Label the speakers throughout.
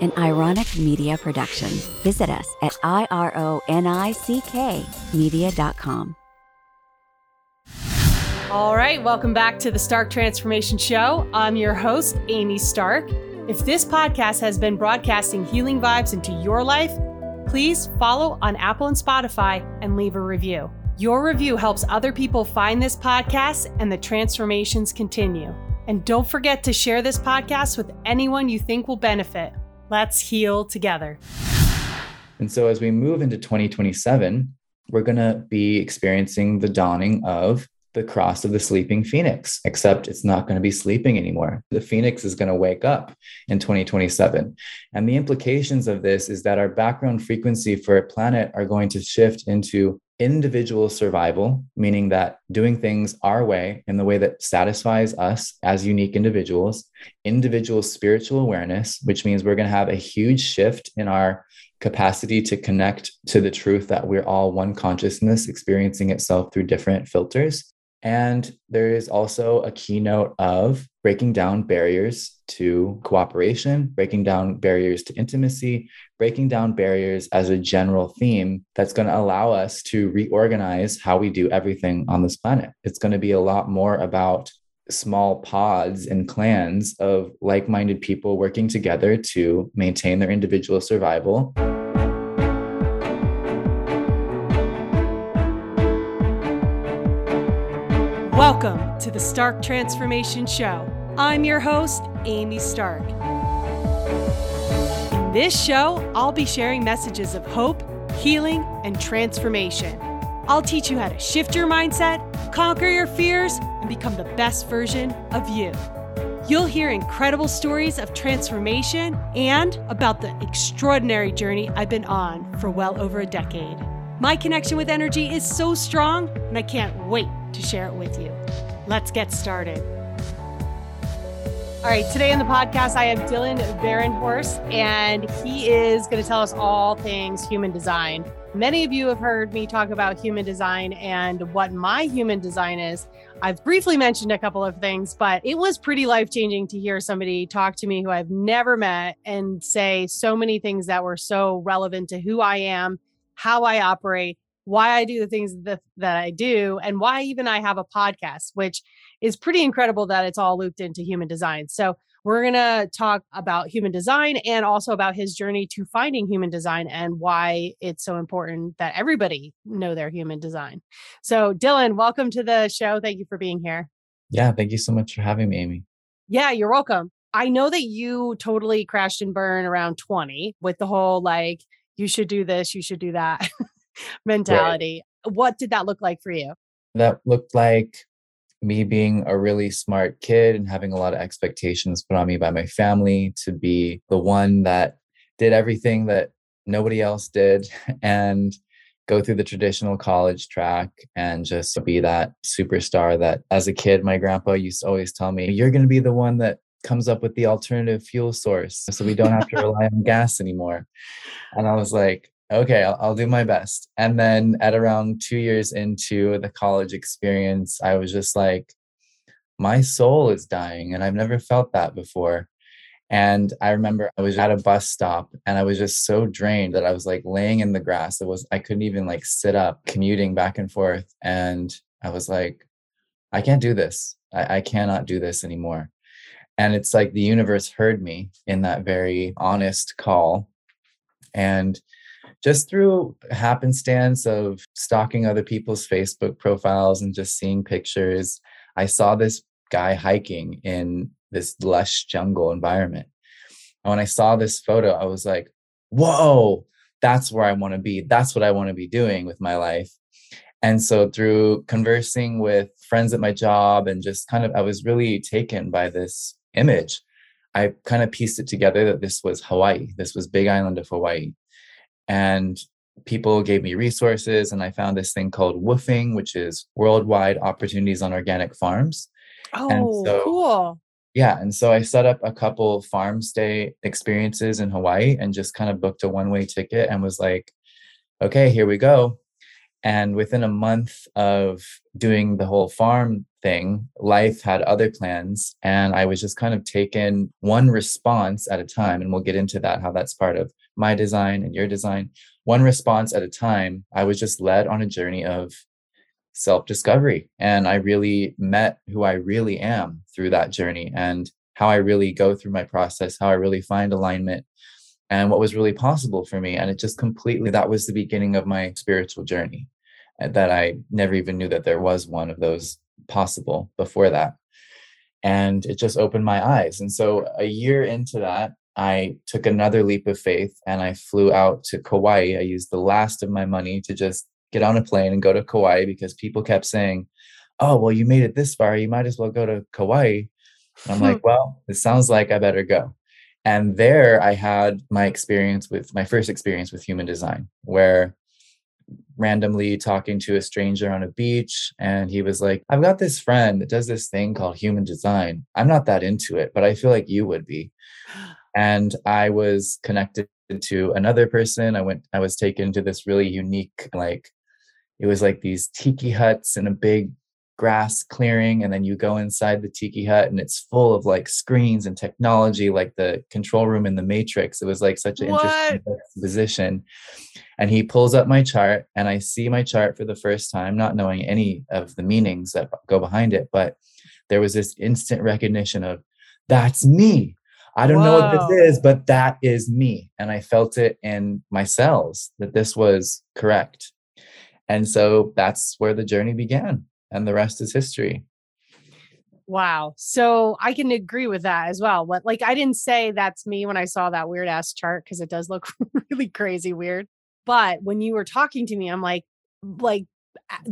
Speaker 1: an ironic media production. Visit us at ironick media.com.
Speaker 2: All right, welcome back to the Stark Transformation Show. I'm your host, Amy Stark. If this podcast has been broadcasting healing vibes into your life, please follow on Apple and Spotify and leave a review. Your review helps other people find this podcast and the transformations continue. And don't forget to share this podcast with anyone you think will benefit. Let's heal together.
Speaker 3: And so, as we move into 2027, we're going to be experiencing the dawning of the cross of the sleeping phoenix, except it's not going to be sleeping anymore. The phoenix is going to wake up in 2027. And the implications of this is that our background frequency for a planet are going to shift into individual survival, meaning that doing things our way in the way that satisfies us as unique individuals, individual spiritual awareness, which means we're going to have a huge shift in our capacity to connect to the truth that we're all one consciousness experiencing itself through different filters. And there is also a keynote of breaking down barriers to cooperation, breaking down barriers to intimacy, breaking down barriers as a general theme that's going to allow us to reorganize how we do everything on this planet. It's going to be a lot more about small pods and clans of like minded people working together to maintain their individual survival.
Speaker 2: Welcome to the Stark Transformation Show. I'm your host, Amy Stark. In this show, I'll be sharing messages of hope, healing, and transformation. I'll teach you how to shift your mindset, conquer your fears, and become the best version of you. You'll hear incredible stories of transformation and about the extraordinary journey I've been on for well over a decade. My connection with energy is so strong, and I can't wait to share it with you. Let's get started. All right, today on the podcast, I have Dylan Varenhorst, and he is going to tell us all things human design. Many of you have heard me talk about human design and what my human design is. I've briefly mentioned a couple of things, but it was pretty life changing to hear somebody talk to me who I've never met and say so many things that were so relevant to who I am, how I operate, why I do the things that, that I do, and why even I have a podcast, which is pretty incredible that it's all looped into human design. So, we're going to talk about human design and also about his journey to finding human design and why it's so important that everybody know their human design. So, Dylan, welcome to the show. Thank you for being here.
Speaker 3: Yeah, thank you so much for having me, Amy.
Speaker 2: Yeah, you're welcome. I know that you totally crashed and burned around 20 with the whole like, you should do this, you should do that. mentality. Right. What did that look like for you?
Speaker 3: That looked like me being a really smart kid and having a lot of expectations put on me by my family to be the one that did everything that nobody else did and go through the traditional college track and just be that superstar that as a kid my grandpa used to always tell me you're going to be the one that comes up with the alternative fuel source so we don't have to rely on gas anymore and i was like okay I'll, I'll, do my best. And then at around two years into the college experience i was just like my soul is dying and i've never felt that before. And i remember i was at a bus stop and i was just so drained that i was like laying in the grass it was i couldn't even like sit up commuting back and forth. And i was like i can't do this. I, I cannot do this anymore. And it's like the universe heard me in that very honest call. And just through happenstance of stalking other people's Facebook profiles and just seeing pictures, I saw this guy hiking in this lush jungle environment. And when I saw this photo, I was like, whoa, that's where I want to be. That's what I want to be doing with my life. And so through conversing with friends at my job and just kind of, I was really taken by this image. I kind of pieced it together that this was Hawaii. This was Big Island of Hawaii and people gave me resources and i found this thing called WWOOFing which is worldwide opportunities on organic farms
Speaker 2: oh so, cool
Speaker 3: yeah and so i set up a couple farm stay experiences in hawaii and just kind of booked a one way ticket and was like okay here we go and within a month of doing the whole farm thing. Life had other plans, and I was just kind of taken one response at a time. And we'll get into that, how that's part of my design and your design. One response at a time, I was just led on a journey of self discovery. And I really met who I really am through that journey and how I really go through my process, how I really find alignment and what was really possible for me. And it just completely, that was the beginning of my spiritual journey uh, that I never even knew that there was one of those possible before that. And it just opened my eyes. And so a year into that, I took another leap of faith and I flew out to Kauai. I used the last of my money to just get on a plane and go to Kauai because people kept saying, Oh, well, you made it this far. You might as well go to Kauai. And I'm like, hmm. Well, it sounds like I better go. And there I had my experience with my first experience with human design, where randomly talking to a stranger on a beach and he was like i've got this friend that does this thing called human design i'm not that into it but i feel like you would be and i was connected to another person. I went i was taken to this really unique like it was like these tiki huts in a big grass clearing and then you go inside the tiki hut and it's full of like screens and technology like the control room in the matrix. It was like such an what? interesting position and he pulls up my chart and i see my chart for the first time not knowing any of the meanings that go behind it but there was this instant recognition of that's me i don't Whoa. know what this is but that is me and i felt it in my cells that this was correct and so that's where the journey began and the rest is history.
Speaker 2: Wow. So I can agree with that as well. But like I didn't say that's me when I saw that weird ass chart because it does look really crazy weird. But when you were talking to me, I'm like, like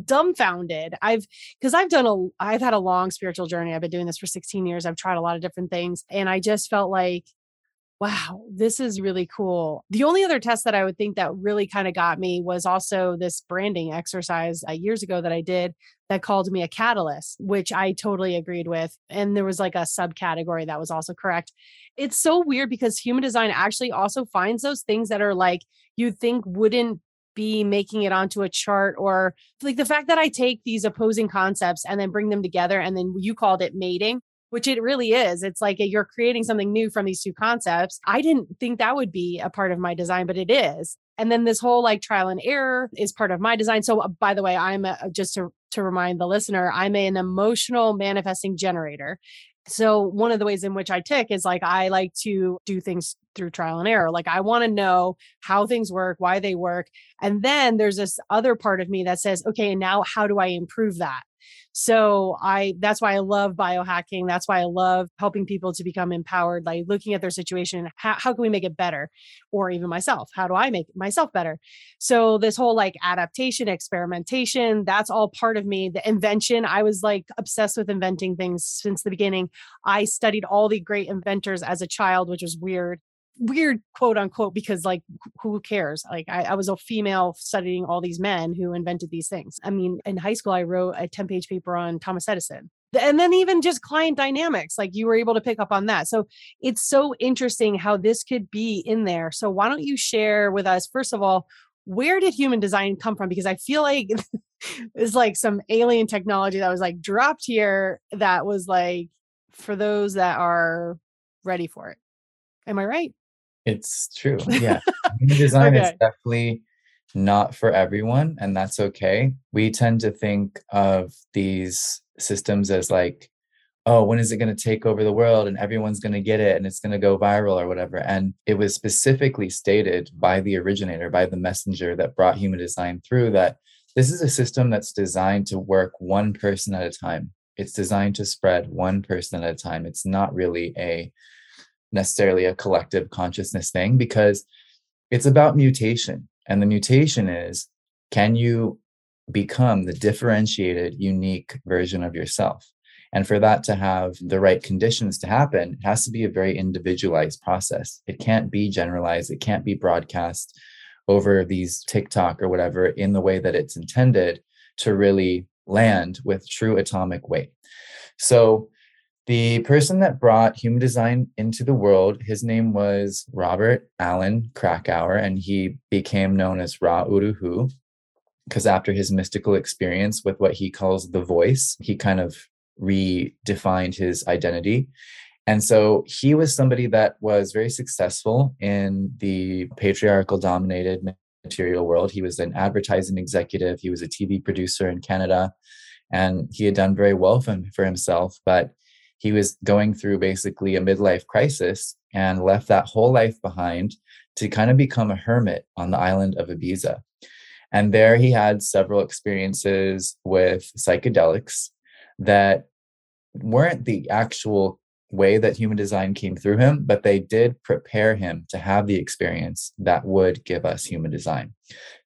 Speaker 2: dumbfounded. I've because I've done a I've had a long spiritual journey. I've been doing this for 16 years. I've tried a lot of different things. And I just felt like wow, this is really cool. The only other test that I would think that really kind of got me was also this branding exercise uh, years ago that I did that called me a catalyst, which I totally agreed with. And there was like a subcategory that was also correct. It's so weird because human design actually also finds those things that are like you think wouldn't be making it onto a chart or like the fact that I take these opposing concepts and then bring them together and then you called it mating which it really is. It's like you're creating something new from these two concepts. I didn't think that would be a part of my design, but it is. And then this whole like trial and error is part of my design. So, uh, by the way, I'm a, just to, to remind the listener, I'm an emotional manifesting generator. So, one of the ways in which I tick is like I like to do things through trial and error. Like, I want to know how things work, why they work. And then there's this other part of me that says, okay, now how do I improve that? So I that's why I love biohacking. That's why I love helping people to become empowered, like looking at their situation. How, how can we make it better? Or even myself, how do I make myself better? So this whole like adaptation, experimentation, that's all part of me. The invention, I was like obsessed with inventing things since the beginning. I studied all the great inventors as a child, which was weird weird quote unquote because like who cares? Like I, I, was a female studying all these men who invented these things. I mean in high school i wrote a 10 page paper on thomas edison. And then even just client dynamics like you were able to pick up on that. So it's so interesting how this could be in there. So why don't you share with us first of all where did human design come from? Because i feel like it's like some alien technology that was like dropped here that was like for those that are ready for it. Am i right
Speaker 3: it's true. Yeah. Human design okay. is definitely not for everyone, and that's okay. We tend to think of these systems as like, oh, when is it going to take over the world and everyone's going to get it and it's going to go viral or whatever. And it was specifically stated by the originator, by the messenger that brought human design through that this is a system that's designed to work one person at a time. It's designed to spread one person at a time. It's not really a necessarily a collective consciousness thing because it's about mutation. And the mutation is can you become the differentiated, unique version of yourself? And for that to have the right conditions to happen, it has to be a very individualized process. It can't be generalized, it can't be broadcast over these TikTok or whatever in the way that it's intended to really land with true atomic weight. So the person that brought human design into the world, his name was Robert Allen Krakower, and he became known as Ra Uru Hu because after his mystical experience with what he calls the voice, he kind of redefined his identity. And so he was somebody that was very successful in the patriarchal dominated material world. He was an advertising executive, he was a TV producer in Canada, and he had done very well for himself. But he was going through basically a midlife crisis and left that whole life behind to kind of become a hermit on the island of Ibiza. And there he had several experiences with psychedelics that weren't the actual way that human design came through him, but they did prepare him to have the experience that would give us human design.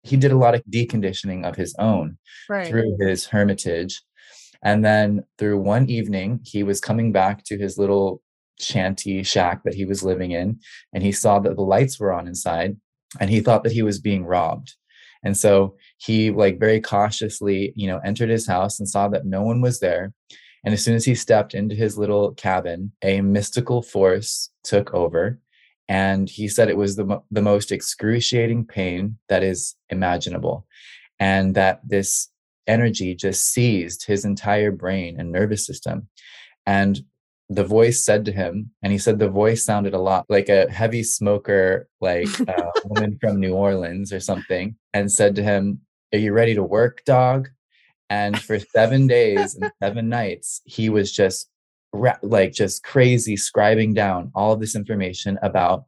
Speaker 3: He did a lot of deconditioning of his own right. through his hermitage. And then through one evening, he was coming back to his little shanty shack that he was living in, and he saw that the lights were on inside, and he thought that he was being robbed. And so he like very cautiously, you know, entered his house and saw that no one was there. And as soon as he stepped into his little cabin, a mystical force took over. And he said it was the, the most excruciating pain that is imaginable. And that this energy just seized his entire brain and nervous system. And the voice said to him, and he said the voice sounded a lot like a heavy smoker, like a woman from New Orleans or something, and said to him, Are you ready to work, dog? And for seven days and seven nights, he was just like just crazy scribing down all of this information about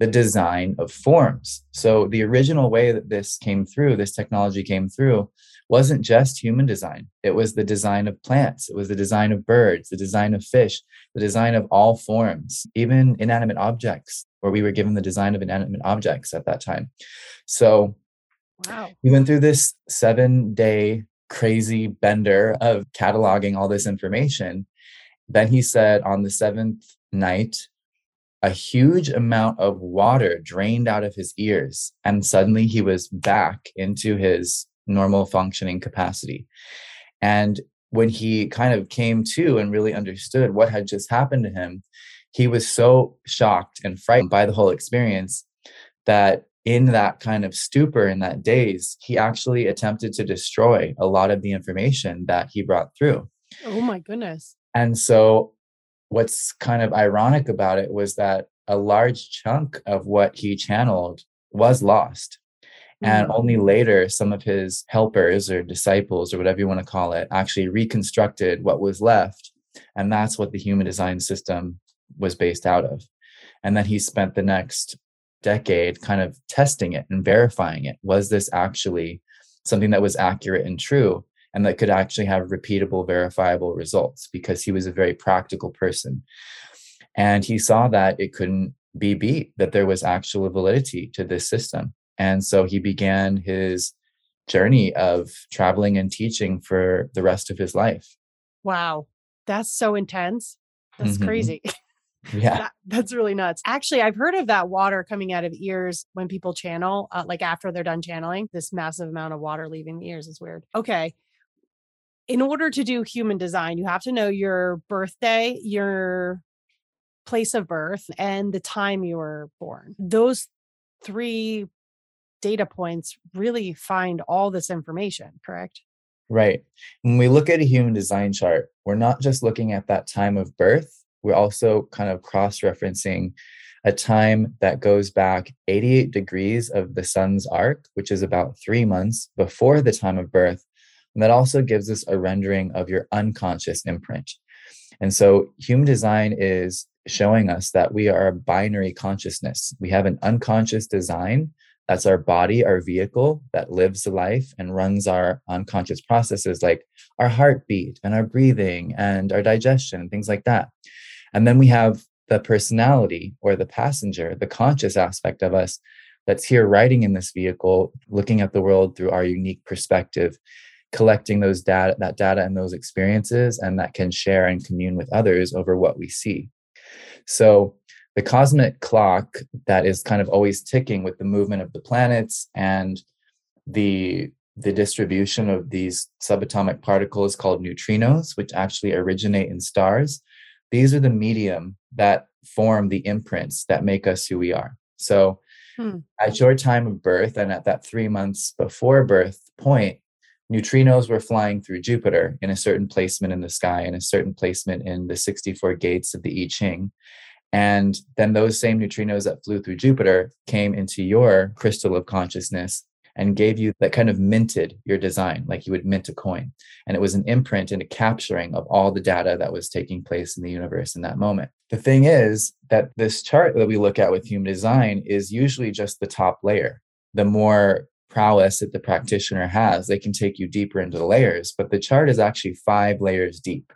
Speaker 3: the design of forms. So the original way that this came through, this technology came through, wasn't just human design. It was the design of plants, it was the design of birds, the design of fish, the design of all forms, even inanimate objects, where we were given the design of inanimate objects at that time. So wow. we went through this seven day crazy bender of cataloging all this information. Then he said on the seventh night, a huge amount of water drained out of his ears, and suddenly he was back into his normal functioning capacity. And when he kind of came to and really understood what had just happened to him, he was so shocked and frightened by the whole experience that in that kind of stupor in that daze, he actually attempted to destroy a lot of the information that he brought through.
Speaker 2: Oh my goodness.
Speaker 3: And so, what's kind of ironic about it was that a large chunk of what he channeled was lost. And mm-hmm. only later, some of his helpers or disciples or whatever you want to call it actually reconstructed what was left. And that's what the human design system was based out of. And then he spent the next decade kind of testing it and verifying it. Was this actually something that was accurate and true and that could actually have repeatable, verifiable results? Because he was a very practical person. And he saw that it couldn't be beat, that there was actual validity to this system. And so he began his journey of traveling and teaching for the rest of his life.
Speaker 2: Wow. That's so intense. That's mm-hmm. crazy.
Speaker 3: Yeah.
Speaker 2: That, that's really nuts. Actually, I've heard of that water coming out of ears when people channel, uh, like after they're done channeling, this massive amount of water leaving the ears is weird. Okay. In order to do human design, you have to know your birthday, your place of birth, and the time you were born. Those three data points really find all this information, correct?
Speaker 3: Right. When we look at a human design chart, we're not just looking at that time of birth, we're also kind of cross referencing a time that goes back 88 degrees of the sun's arc, which is about three months before the time of birth. And that also gives us a rendering of your unconscious imprint. And so human design is showing us that we are a binary consciousness. We have an unconscious design that's our body, our vehicle that lives life and runs our unconscious processes like our heartbeat and our breathing and our digestion and things like that. And then we have the personality or the passenger, the conscious aspect of us that's here riding in this vehicle, looking at the world through our unique perspective, collecting those data, that data and those experiences, and that can share and commune with others over what we see. So the cosmic clock that is kind of always ticking with the movement of the planets and the the distribution of these subatomic particles called neutrinos which actually originate in stars these are the medium that form the imprints that make us who we are so hmm. at your time of birth and at that 3 months before birth point neutrinos were flying through Jupiter in a certain placement in the sky, in a certain placement in the 64 gates of the I Ching. And then those same neutrinos that flew through Jupiter came into your crystal of consciousness and gave you that kind of minted your design, like you would mint a coin. And it was an imprint and a capturing of all the data that was taking place in the universe in that moment. The thing is that this chart that we look at with human design is usually just the top layer. The more prowess that the practitioner has, they can take you deeper into the layers, but the chart is actually five layers deep.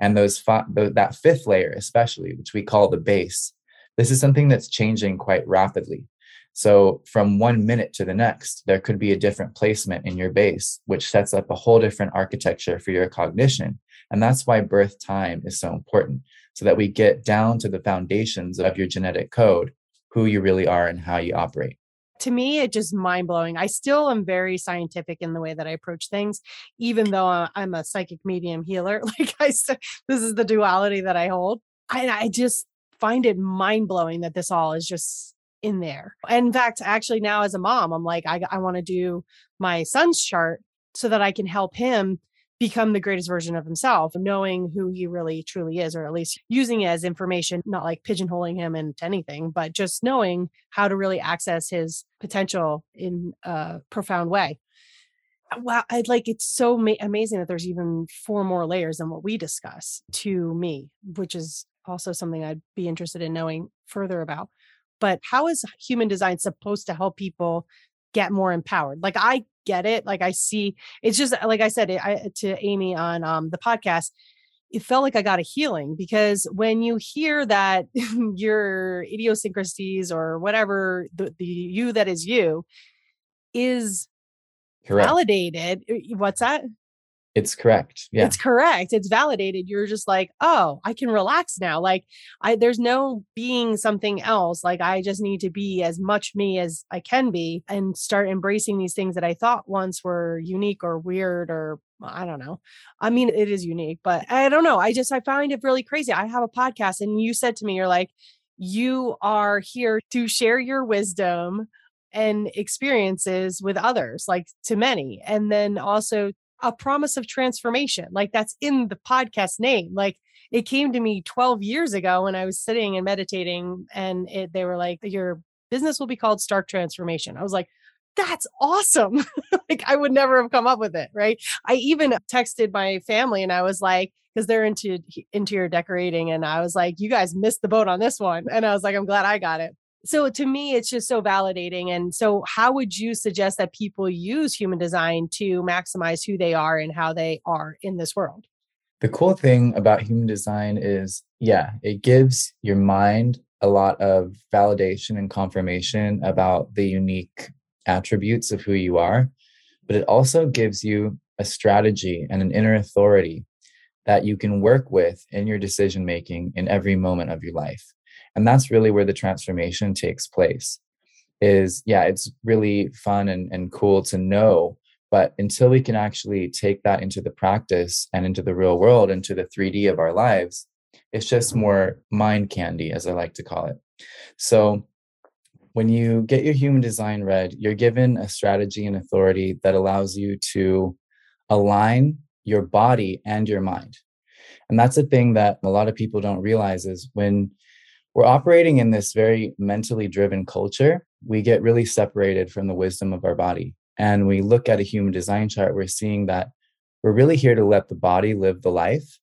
Speaker 3: And those five, that fifth layer, especially, which we call the base, this is something that's changing quite rapidly. So, from one minute to the next, there could be a different placement in your base, which sets up a whole different architecture for your cognition. And that's why birth time is so important, so that we get down to the foundations of your genetic code, who you really are, and how you operate
Speaker 2: to me it just mind blowing i still am very scientific in the way that i approach things even though uh, i'm a psychic medium healer like i said this is the duality that i hold I, I just find it mind blowing that this all is just in there. And in fact actually now as a mom i'm like i, I want to do my son's chart so that i can help him become the greatest version of himself, knowing who he really truly is, or at least using it as information, not like pigeonholing him into anything, but just knowing how to really access his potential in a profound way. Wow, I'd like it's so ma- amazing that there's even four more layers than what we discuss to me, which is also something I'd be interested in knowing further about. But how is human design supposed to help people get more empowered? Like I get it. Like I see, it's just like I said I, to Amy on um, the podcast. It felt like I got a healing because when you hear that your idiosyncrasies or whatever the, the you that is you is Correct. validated. What's that?
Speaker 3: It's correct. Yeah.
Speaker 2: It's correct. It's validated. You're just like, oh, I can relax now. Like I there's no being something else. Like I just need to be as much me as I can be and start embracing these things that I thought once were unique or weird or I don't know. I mean, it is unique, but I don't know. I just I find it really crazy. I have a podcast and you said to me, you're like, you are here to share your wisdom and experiences with others, like to many. And then also a promise of transformation. Like that's in the podcast name. Like it came to me 12 years ago when I was sitting and meditating, and it, they were like, Your business will be called Stark Transformation. I was like, that's awesome. like I would never have come up with it, right? I even texted my family and I was like, because they're into interior decorating, and I was like, you guys missed the boat on this one. And I was like, I'm glad I got it so to me it's just so validating and so how would you suggest that people use human design to maximize who they are and how they are in this world?
Speaker 3: The cool thing about human design is yeah it gives your mind a lot of validation and confirmation about the unique attributes of who you are but it also gives you a strategy and an inner authority that you can work with in your decision making in every moment of your life and that's really where the transformation takes place is yeah it's really fun and, and cool to know but until we can actually take that into the practice and into the real world into the 3d of our lives it's just more mind candy as i like to call it. So when you get your human design read you're given a strategy and authority that allows you to align your body and your mind. And that's a thing that a lot of people don't realize is when we're operating in this very mentally driven culture. We get really separated from the wisdom of our body. And we look at a human design chart, we're seeing that we're really here to let the body live the life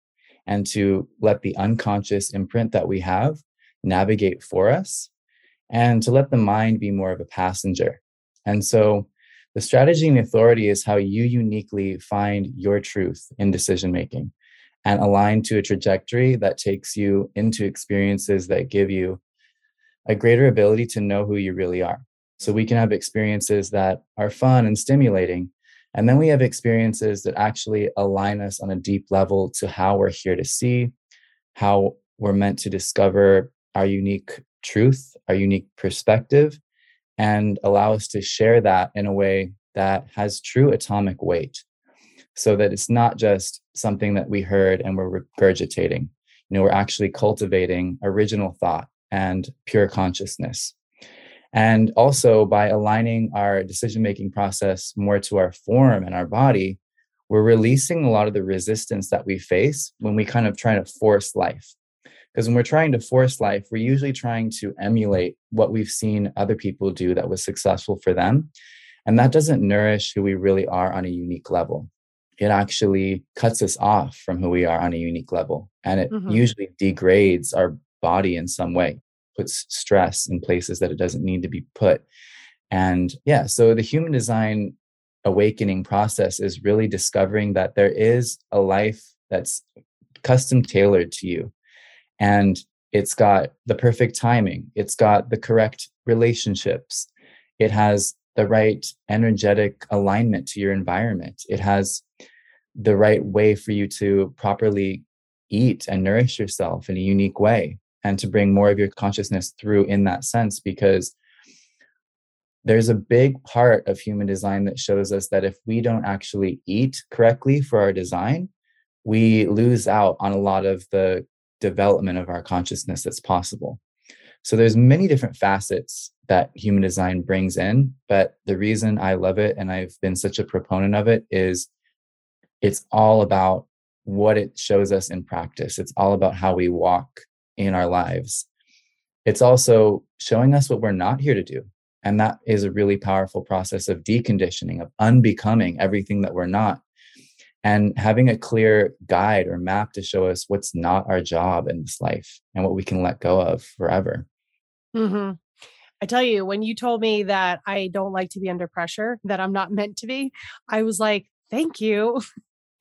Speaker 3: and to let the unconscious imprint that we have navigate for us and to let the mind be more of a passenger. And so the strategy and authority is how you uniquely find your truth in decision making and align to a trajectory that takes you into experiences that give you a greater ability to know who you really are. So we can have experiences that are fun and stimulating. And then we have experiences that actually align us on a deep level to how we're here to see, how we're meant to discover our unique truth, our unique perspective, and allow us to share that in a way that has true atomic weight so that it's not just something that we heard and we're regurgitating. You know, we're actually cultivating original thought and pure consciousness. And also by aligning our decision making process more to our form and our body, we're releasing a lot of the resistance that we face when we kind of try to force life. Because when we're trying to force life, we're usually trying to emulate what we've seen other people do that was successful for them. And that doesn't nourish who we really are on a unique level. It actually cuts us off from who we are on a unique level. And it mm-hmm. usually degrades our body in some way, puts stress in places that it doesn't need to be put. And yeah, so the human design awakening process is really discovering that there is a life that's custom tailored to you. And it's got the perfect timing, it's got the correct relationships, it has the right energetic alignment to your environment. It has the right way for you to properly eat and nourish yourself in a unique way and to bring more of your consciousness through in that sense because there's a big part of human design that shows us that if we don't actually eat correctly for our design, we lose out on a lot of the development of our consciousness that's possible. So there's many different facets that human design brings in, but the reason I love it and I've been such a proponent of it is it's all about what it shows us in practice. It's all about how we walk in our lives. It's also showing us what we're not here to do. And that is a really powerful process of deconditioning, of unbecoming everything that we're not, and having a clear guide or map to show us what's not our job in this life and what we can let go of forever.
Speaker 2: Mm-hmm. I tell you, when you told me that I don't like to be under pressure, that I'm not meant to be, I was like, thank you.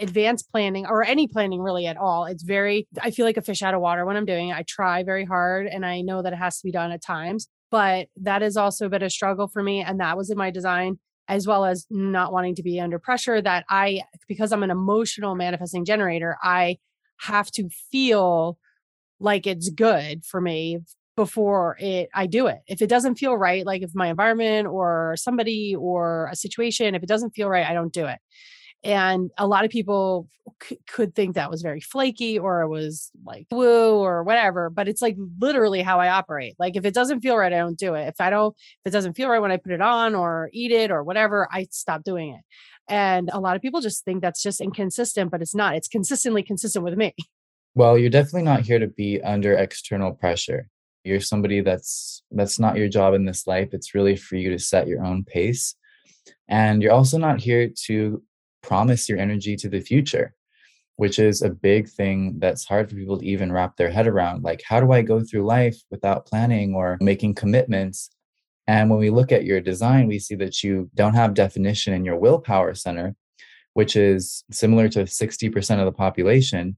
Speaker 2: Advanced planning or any planning really at all. It's very, I feel like a fish out of water when I'm doing it. I try very hard and I know that it has to be done at times, but that has also been a struggle for me. And that was in my design as well as not wanting to be under pressure that I, because I'm an emotional manifesting generator, I have to feel like it's good for me before it I do it. If it doesn't feel right, like if my environment or somebody or a situation, if it doesn't feel right, I don't do it. And a lot of people c- could think that was very flaky or it was like woo or whatever, but it's like literally how I operate. Like if it doesn't feel right, I don't do it. If I don't, if it doesn't feel right when I put it on or eat it or whatever, I stop doing it. And a lot of people just think that's just inconsistent, but it's not. It's consistently consistent with me.
Speaker 3: Well, you're definitely not here to be under external pressure you're somebody that's that's not your job in this life it's really for you to set your own pace and you're also not here to promise your energy to the future which is a big thing that's hard for people to even wrap their head around like how do i go through life without planning or making commitments and when we look at your design we see that you don't have definition in your willpower center which is similar to 60% of the population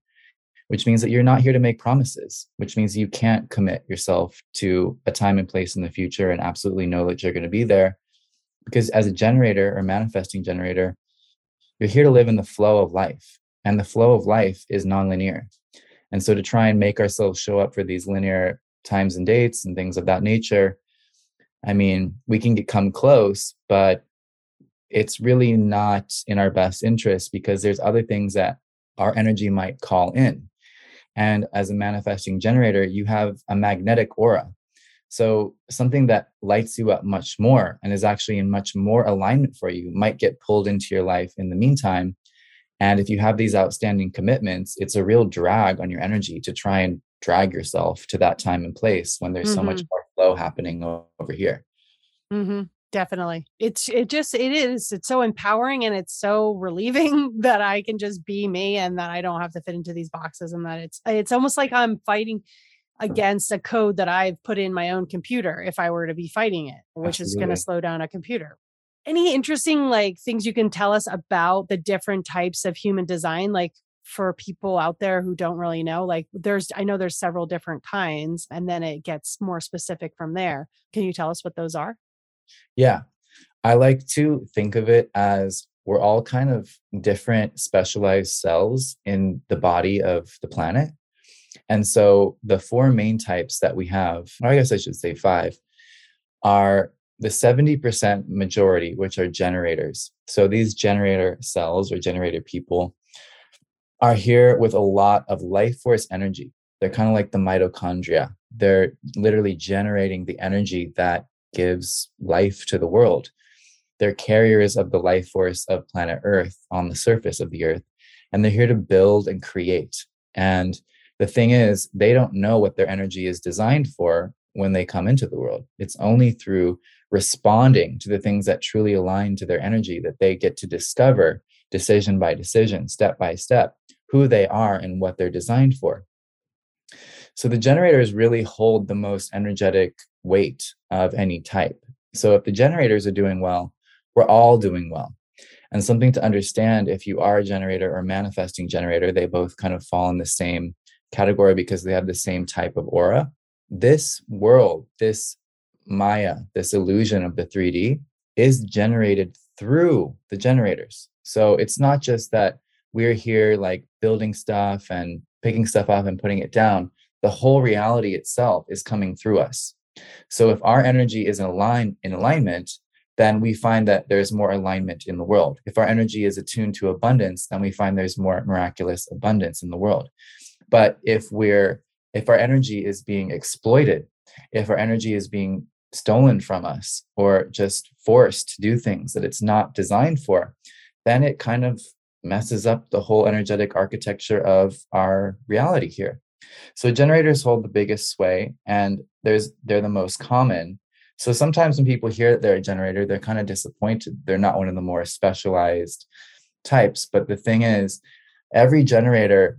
Speaker 3: which means that you're not here to make promises, which means you can't commit yourself to a time and place in the future and absolutely know that you're going to be there. Because as a generator or manifesting generator, you're here to live in the flow of life. And the flow of life is nonlinear. And so to try and make ourselves show up for these linear times and dates and things of that nature, I mean, we can get come close, but it's really not in our best interest because there's other things that our energy might call in. And as a manifesting generator, you have a magnetic aura. So something that lights you up much more and is actually in much more alignment for you might get pulled into your life in the meantime. And if you have these outstanding commitments, it's a real drag on your energy to try and drag yourself to that time and place when there's mm-hmm. so much mm-hmm. more flow happening over here.
Speaker 2: Mm-hmm definitely it's it just it is it's so empowering and it's so relieving that i can just be me and that i don't have to fit into these boxes and that it's it's almost like i'm fighting against a code that i've put in my own computer if i were to be fighting it which Absolutely. is going to slow down a computer any interesting like things you can tell us about the different types of human design like for people out there who don't really know like there's i know there's several different kinds and then it gets more specific from there can you tell us what those are
Speaker 3: yeah. I like to think of it as we're all kind of different specialized cells in the body of the planet. And so the four main types that we have, I guess I should say five, are the 70% majority, which are generators. So these generator cells or generator people are here with a lot of life force energy. They're kind of like the mitochondria. They're literally generating the energy that gives life to the world. They're carriers of the life force of planet Earth on the surface of the Earth. And they're here to build and create. And the thing is, they don't know what their energy is designed for when they come into the world. It's only through responding to the things that truly align to their energy that they get to discover decision by decision, step by step, who they are and what they're designed for. So the generators really hold the most energetic weight of any type. So if the generators are doing well, we're all doing well. And something to understand if you are a generator or manifesting generator, they both kind of fall in the same category because they have the same type of aura. This world, this Maya, this illusion of the 3D, is generated through the generators. So it's not just that we're here like building stuff and picking stuff up and putting it down. The whole reality itself is coming through us. So if our energy is in align in alignment, then we find that there's more alignment in the world. If our energy is attuned to abundance, then we find there's more miraculous abundance in the world. But if we're if our energy is being exploited, if our energy is being stolen from us or just forced to do things that it's not designed for, then it kind of messes up the whole energetic architecture of our reality here. So generators hold the biggest sway and there's they're the most common so sometimes when people hear that they're a generator, they're kind of disappointed. They're not one of the more specialized types. But the thing is, every generator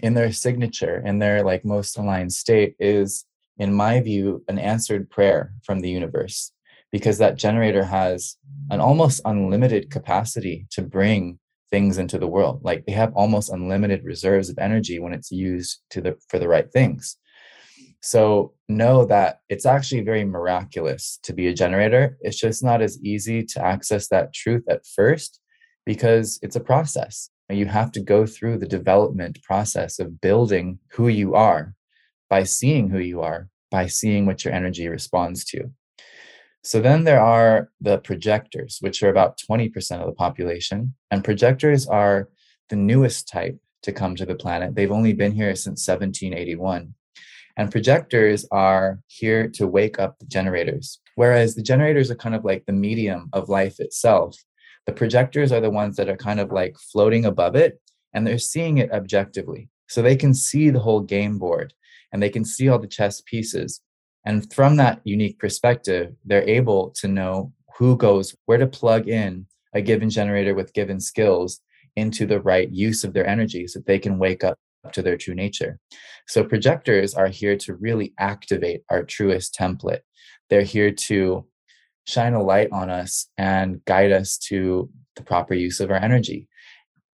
Speaker 3: in their signature, in their like most aligned state, is, in my view, an answered prayer from the universe because that generator has an almost unlimited capacity to bring things into the world. Like they have almost unlimited reserves of energy when it's used to the for the right things. So know that it's actually very miraculous to be a generator. It's just not as easy to access that truth at first because it's a process. You have to go through the development process of building who you are by seeing who you are, by seeing what your energy responds to. So then there are the projectors, which are about 20% of the population. And projectors are the newest type to come to the planet. They've only been here since 1781. And projectors are here to wake up the generators. Whereas the generators are kind of like the medium of life itself. The projectors are the ones that are kind of like floating above it and they're seeing it objectively. So they can see the whole game board and they can see all the chess pieces. And from that unique perspective, they're able to know who goes where to plug in a given generator with given skills into the right use of their energy so that they can wake up to their true nature. So projectors are here to really activate our truest template. They're here to shine a light on us and guide us to the proper use of our energy.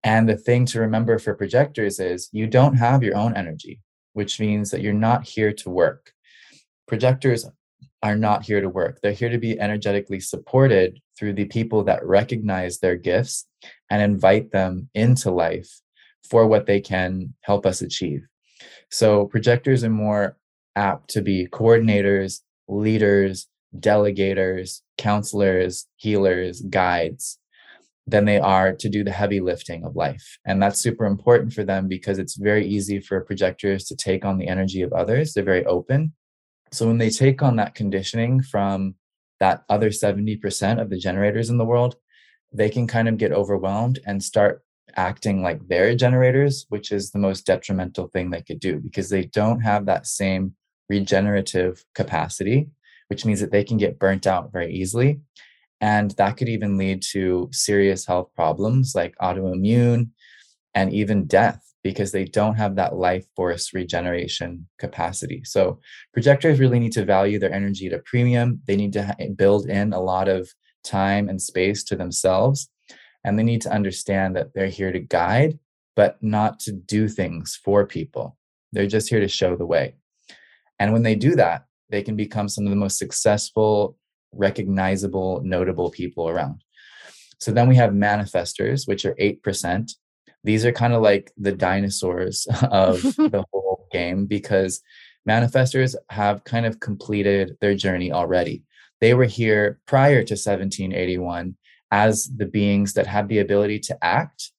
Speaker 3: And the thing to remember for projectors is you don't have your own energy, which means that you're not here to work. Projectors are not here to work. They're here to be energetically supported through the people that recognize their gifts and invite them into life for what they can help us achieve. So projectors are more apt to be coordinators, leaders, delegators, counselors, healers, guides than they are to do the heavy lifting of life. And that's super important for them because it's very easy for projectors to take on the energy of others. They're very open. So when they take on that conditioning from that other 70% of the generators in the world, they can kind of get overwhelmed and start acting like they're generators, which is the most detrimental thing they could do because they don't have that same regenerative capacity, which means that they can get burnt out very easily. And that could even lead to serious health problems like autoimmune and even death because they don't have that life force regeneration capacity. So projectors really need to value their energy at a premium. They need to eh, build in a lot of time and space to themselves and they need to understand that they're here to guide, but not to do things for people. They're just here to show the way. And when they do that, they can become some of the most successful, recognizable, notable people around. So then we have manifestors, which are 8%. These are kind of like the dinosaurs of the whole game because manifestors have kind of completed their journey already. They were here prior to 1781 as the beings that had the ability to act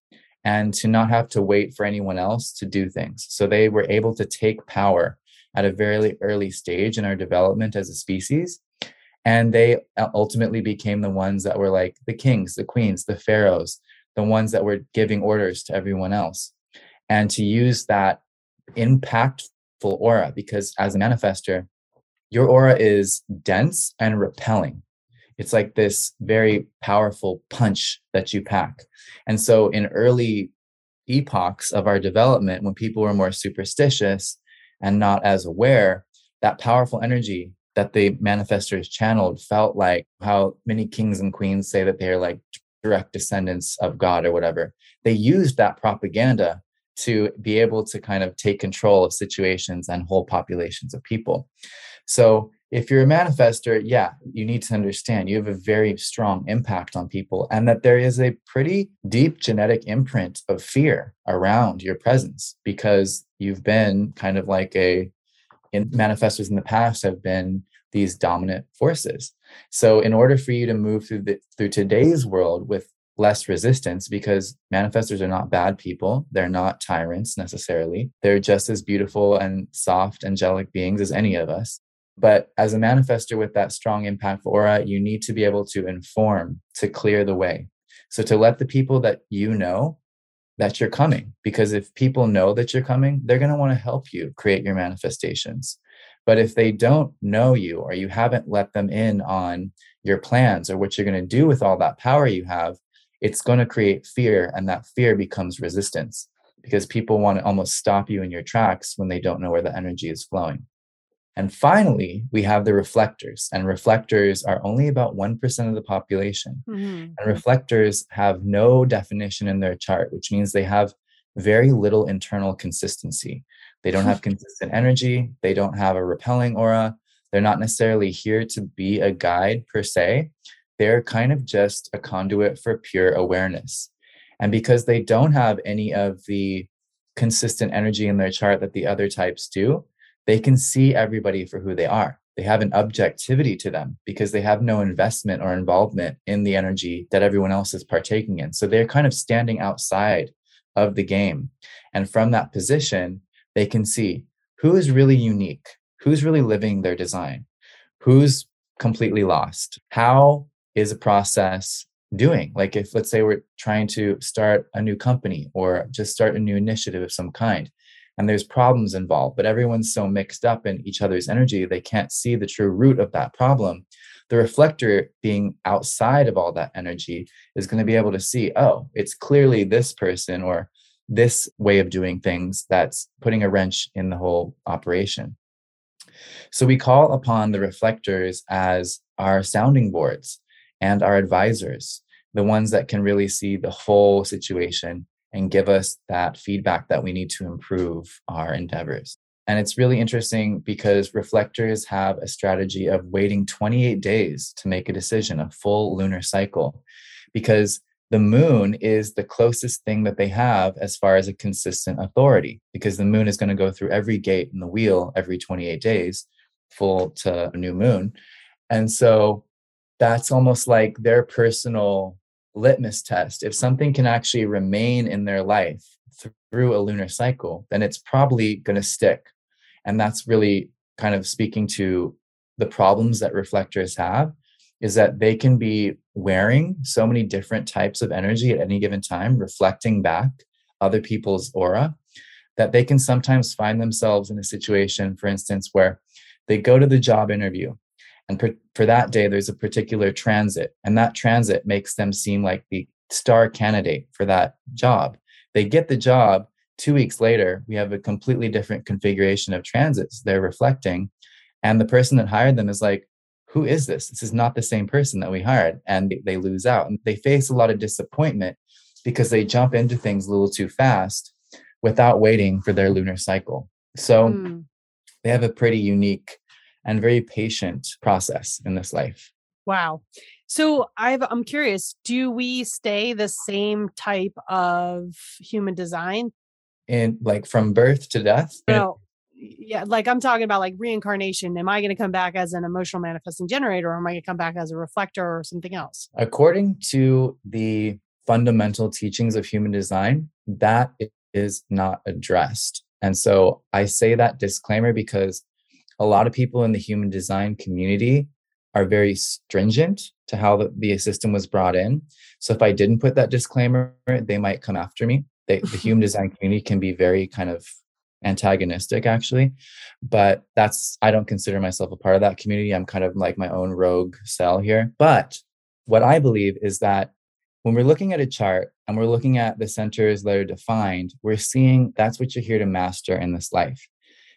Speaker 3: and to not have to wait for anyone else to do things. So they were able to take power at a very early stage in our development as a species And they uh, ultimately became the ones that were like the kings, the queens, the pharaohs, the ones that were giving orders to everyone else. And to use that impactful aura, because as a manifestor, your aura is dense and repelling. It's like this very powerful punch that you pack. And so, in early epochs of our development, when people were more superstitious and not as aware, that powerful energy that the manifestors channeled felt like how many kings and queens say that they're like direct descendants of God or whatever. They used that propaganda to be able to kind of take control of situations and whole populations of people. So if you're a manifestor, yeah, you need to understand you have a very strong impact on people and that there is a pretty deep genetic imprint of fear around your presence because you've been kind of like a in manifestors in the past have been these dominant forces. So in order for you to move through the, through today's world with less resistance because manifestors are not bad people. They're not tyrants necessarily. They're just as beautiful and soft, angelic beings as any of us. But as a manifestor with that strong impact aura, you need to be able to inform to clear the way. So to let the people that you know that you're coming, because if people know that you're coming, they're going to want to help you create your manifestations. But if they don't know you or you haven't let them in on your plans or what you're going to do with all that power you have, it's going to create fear. And that fear becomes resistance because people want to almost stop you in your tracks when they don't know where the energy is flowing. And finally, we have the reflectors, and reflectors are only about 1% of the population. Mm-hmm. And reflectors have no definition in their chart, which means they have very little internal consistency. They don't have consistent energy, they don't have a repelling aura. They're not necessarily here to be a guide per se. They're kind of just a conduit for pure awareness. And because they don't have any of the consistent energy in their chart that the other types do, they can see everybody for who they are. They have an objectivity to them because they have no investment or involvement in the energy that everyone else is partaking in. So they're kind of standing outside of the game. And from that position, they can see who is really unique, who's really living their design, who's completely lost, how is a process doing like if let's say we're trying to start a new company or just start a new initiative of some kind and there's problems involved but everyone's so mixed up in each other's energy they can't see the true root of that problem. The reflector being outside of all that energy is going to be able to see oh it's clearly this person or this way of doing things that's putting a wrench in the whole operation. So we call upon the reflectors as our sounding boards and our advisors the ones that can really see the whole situation and give us that feedback that we need to improve our endeavors. And it's really interesting because reflectors have a strategy of waiting 28 days to make a decision, a full lunar cycle, because the moon is the closest thing that they have as far as a consistent authority, because the moon is going to go through every gate in the wheel every 28 days, full to a new moon. And so that's almost like their personal litmus test. If something can actually remain in their life through a lunar cycle, then it's probably going to stick. And that's really kind of speaking to the problems that reflectors have is that they can be wearing so many different types of energy at any given time, reflecting back other people's aura, that they can sometimes find themselves in a situation, for instance, where they go to the job interview and per, for that day, there's a particular transit, and that transit makes them seem like the star candidate for that job. They get the job. Two weeks later, we have a completely different configuration of transits they're reflecting. And the person that hired them is like, who is this? This is not the same person that we hired. And they lose out. And they face a lot of disappointment because they jump into things a little too fast without waiting for their lunar cycle. So mm. they have a pretty unique and very patient process in this life.
Speaker 2: Wow. So I've I'm curious, do we stay the same type of human design?
Speaker 3: And like from birth to death?
Speaker 2: No. Yeah, like I'm talking about like reincarnation. Am I going to come back as an emotional manifesting generator or am I going to come back as a reflector or something else?
Speaker 3: According to the fundamental teachings of human design, that is not addressed. And so I say that disclaimer because a lot of people in the human design community are very stringent to how the, the system was brought in. So if I didn't put that disclaimer, they might come after me. They, the human design community can be very kind of antagonistic actually but that's i don't consider myself a part of that community i'm kind of like my own rogue cell here but what i believe is that when we're looking at a chart and we're looking at the centers that are defined we're seeing that's what you're here to master in this life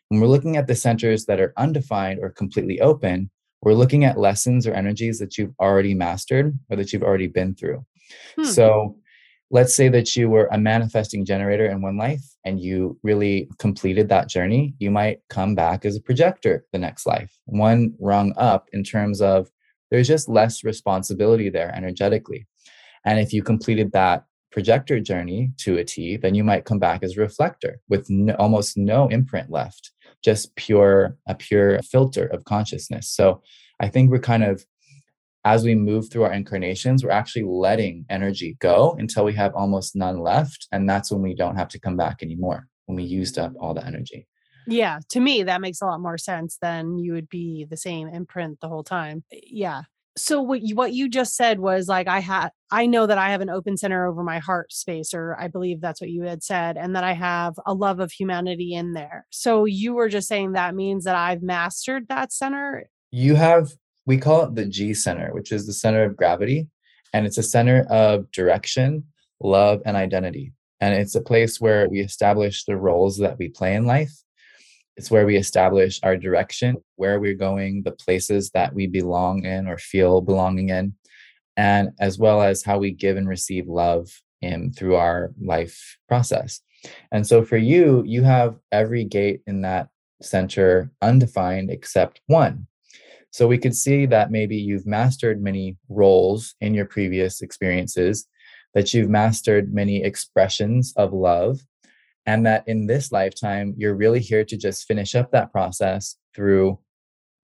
Speaker 3: when we're looking at the centers that are undefined or completely open we're looking at lessons or energies that you've already mastered or that you've already been through. Hmm. So let's say that you were a manifesting generator in one life and you really completed that journey, you might come back as a projector the next life, one rung up in terms of there's just less responsibility there energetically. And if you completed that projector journey to a T, then you might come back as a reflector with no, almost no imprint left just pure a pure filter of consciousness. So i think we're kind of as we move through our incarnations we're actually letting energy go until we have almost none left and that's when we don't have to come back anymore when we used up all the energy.
Speaker 2: Yeah to me that makes a lot more sense than you would be the same imprint the whole time. Yeah so what you, what you just said was like I had I know that I have an open center over my heart space or I believe that's what you had said and that I have a love of humanity in there. So you were just saying that means that I've mastered that center.
Speaker 3: You have we call it the G center, which is the center of gravity and it's a center of direction, love and identity. And it's a place where we establish the roles that we play in life it's where we establish our direction, where we're going, the places that we belong in or feel belonging in, and as well as how we give and receive love in through our life process. And so for you, you have every gate in that center undefined except one. So we could see that maybe you've mastered many roles in your previous experiences, that you've mastered many expressions of love, and that in this lifetime you're really here to just finish up that process through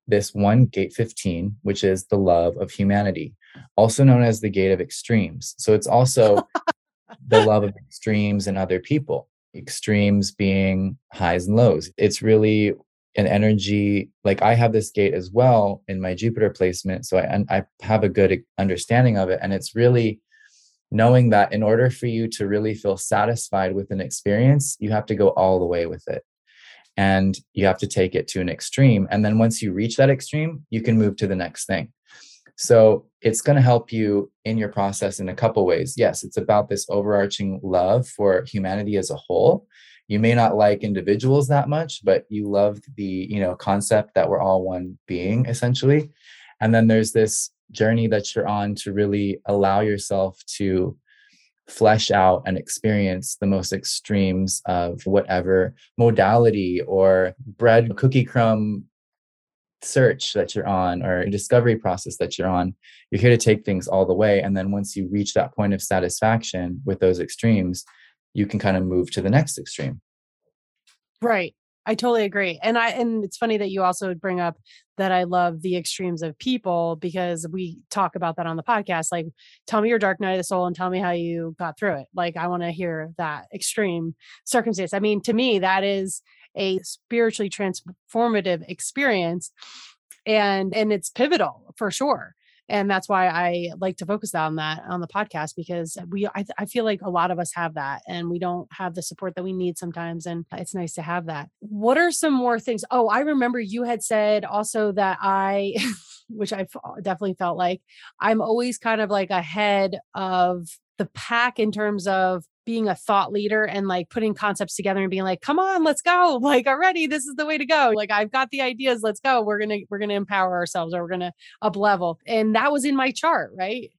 Speaker 3: this one gate 15 which is the love of humanity also known as the gate of extremes. So it's also the love of extremes and other people extremes being highs and lows. It's really an energy like i have this gate as well in my jupiter placement so i, I have a good understanding of it and it's really knowing that in order for you to really feel satisfied with an experience, you have to go all the way with it. And you have to take it to an extreme. And then once you reach that extreme, you can move to the next thing. So it's going to help you in your process in a couple ways. Yes, it's about this overarching love for humanity as a whole. You may not like individuals that much, but you love the, you know, concept that we're all one being essentially. And then there's this journey that you're on to really allow yourself to flesh out and experience the most extremes of whatever modality or bread cookie crumb search that you're on or discovery process that you're on. You're here to take things all the way and then once you reach that point of satisfaction with those extremes you can kind of move to the next extreme.
Speaker 2: Right I totally agree. And I and it's funny that you also bring up that I love the extremes of people because we talk about that on the podcast. Like tell me your dark night of the soul and tell me how you got through it. Like I want to hear that extreme circumstance. I mean, to me, that is a spiritually transformative experience and and it's pivotal for sure and that's why i like to focus on that on the podcast because we I, I, feel like a lot of us have that and we don't have the support that we need sometimes and it's nice to have that. What are some more things? Oh i remember you had said also that i which i definitely felt like i'm always kind of like ahead of the pack in terms of being a thought leader and like putting concepts together and being like come on let's go like already this is the way to go like i've got the ideas let's go we're gonna we're gonna empower ourselves or we're gonna up level and that was in my chart right?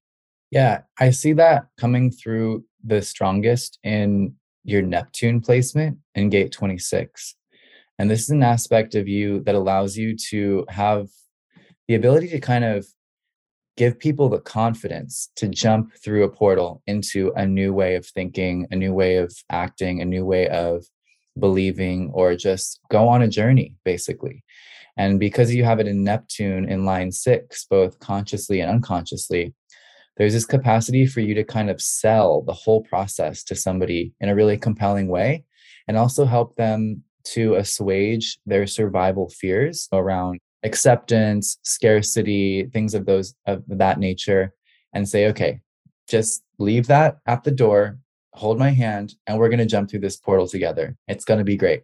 Speaker 3: Yeah i see that coming through the strongest in your neptune placement in gate 26 and this is an aspect of you that allows you to have the ability to kind of give people the confidence to jump through a portal into a new way of thinking, a new way of acting, a new way of believing, or just go on a journey, basically. And because you have it in Neptune in line six, both consciously and unconsciously, there's this capacity for you to kind of sell the whole process to somebody in a really compelling way and also help them to assuage their survival fears around acceptance, scarcity, things of those of that nature, and say, okay, just leave that at the door, hold my hand, and we're going to jump through this portal together. It's going to be great.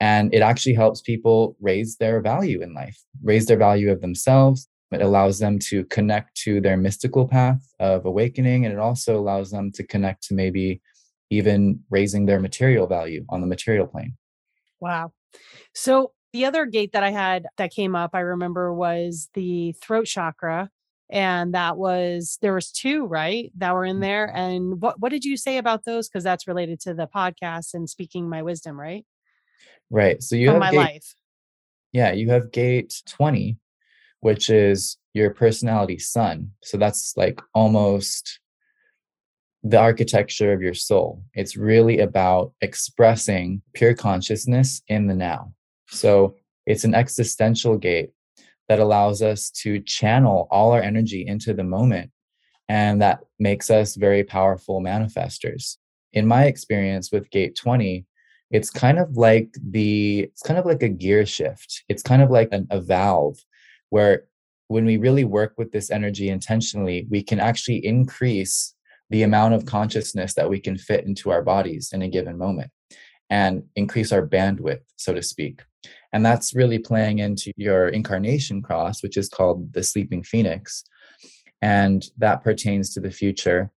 Speaker 3: And it actually helps people raise their value in life, raise their value of themselves. It allows them to connect to their mystical path of awakening. And it also allows them to connect to maybe even raising their material value on the material plane.
Speaker 2: Wow. So the other gate that I had that came up, I remember was the throat chakra. And that was there was two, right? That were in there. Mm-hmm. And what what did you say about those? Because that's related to the podcast and speaking my wisdom, right?
Speaker 3: Right. So you
Speaker 2: From
Speaker 3: have
Speaker 2: my
Speaker 3: gate,
Speaker 2: life.
Speaker 3: yeah, you have gate 20, which is your personality sun. So that's like almost the architecture of your soul. It's really about expressing pure consciousness in the now. So it's an existential gate that allows us to channel all our energy into the moment. And that makes us very powerful manifestors. In my experience with gate 20, it's kind of like the it's kind of like a gear shift it's kind of like an, a valve where when we really work with this energy intentionally we can actually increase the amount of consciousness that we can fit into our bodies in a given moment and increase our bandwidth so to speak and that's really playing into your incarnation cross which is called the sleeping phoenix and that pertains to the future